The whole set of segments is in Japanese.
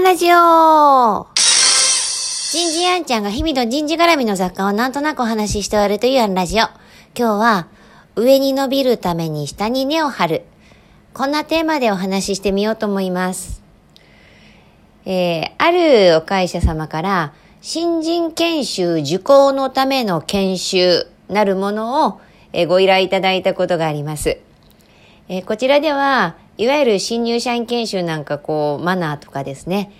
ンラジオ人事アンちゃんが日々の人事絡みの雑貨をなんとなくお話しして終わるというアンラジオ。今日は、上に伸びるために下に根を張る。こんなテーマでお話ししてみようと思います。えー、あるお会社様から、新人研修受講のための研修なるものを、えー、ご依頼いただいたことがあります。えー、こちらでは、いわゆる新入社員研修なんかこう、マナーとかですね、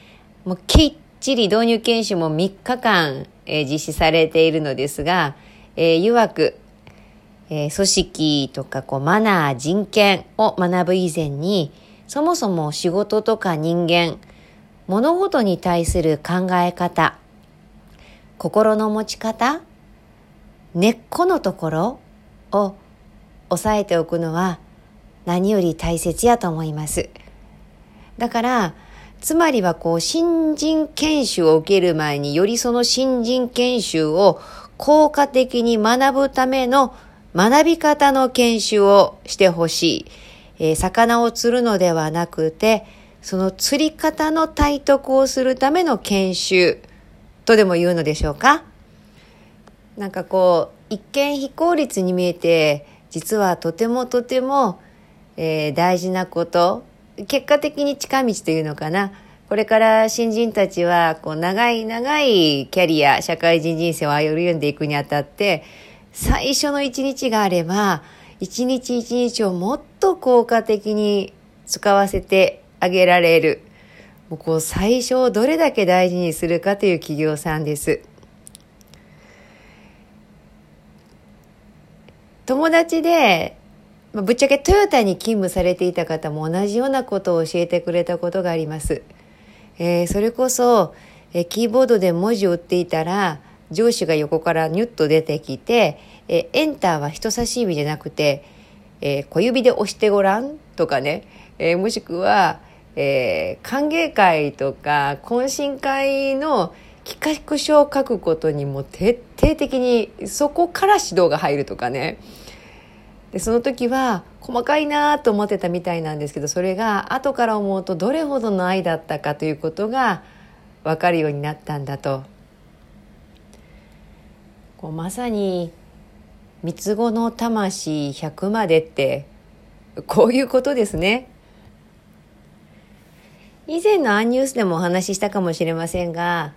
もうきっちり導入研修も3日間、えー、実施されているのですが、えー、曰く、えー、組織とかこうマナー、人権を学ぶ以前に、そもそも仕事とか人間、物事に対する考え方、心の持ち方、根っこのところを押さえておくのは何より大切やと思います。だから、つまりはこう、新人研修を受ける前によりその新人研修を効果的に学ぶための学び方の研修をしてほしい。えー、魚を釣るのではなくて、その釣り方の体得をするための研修とでも言うのでしょうか？なんかこう、一見非効率に見えて、実はとてもとてもえー、大事なこと、結果的に近道というのかな。これから新人たちは、こう、長い長いキャリア、社会人人生を歩んでいくにあたって、最初の一日があれば、一日一日をもっと効果的に使わせてあげられる。もうこう、最初をどれだけ大事にするかという企業さんです。友達でまあ、ぶっちゃけトヨタに勤務されていた方も同じようなことを教えてくれたことがあります。えー、それこそ、えー、キーボードで文字を打っていたら、上司が横からニュッと出てきて、えー、エンターは人差し指じゃなくて、えー、小指で押してごらんとかね、えー、もしくは、えー、歓迎会とか懇親会の企画書を書くことにも徹底的にそこから指導が入るとかね。でその時は細かいなと思ってたみたいなんですけどそれが後から思うとどれほどの愛だったかということが分かるようになったんだとこうまさに三つ子の魂100までってこういうことですね。以前のアンニュースでもお話ししたかもしれませんが、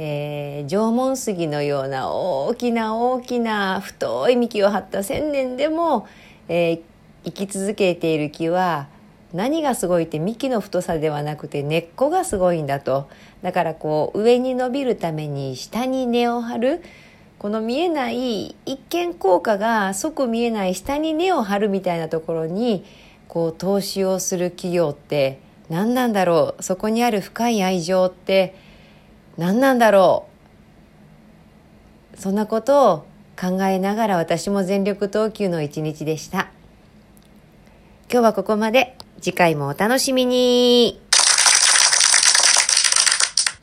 えー、縄文杉のような大きな大きな太い幹を張った千年でも、えー、生き続けている木は何がすごいって幹の太さではなくて根っこがすごいんだと。だからこう上に伸びるために下に根を張る。この見えない一見効果が即見えない下に根を張るみたいなところにこう投資をする企業って何なんだろう。そこにある深い愛情って何なんだろうそんなことを考えながら私も全力投球の一日でした。今日はここまで。次回もお楽しみに。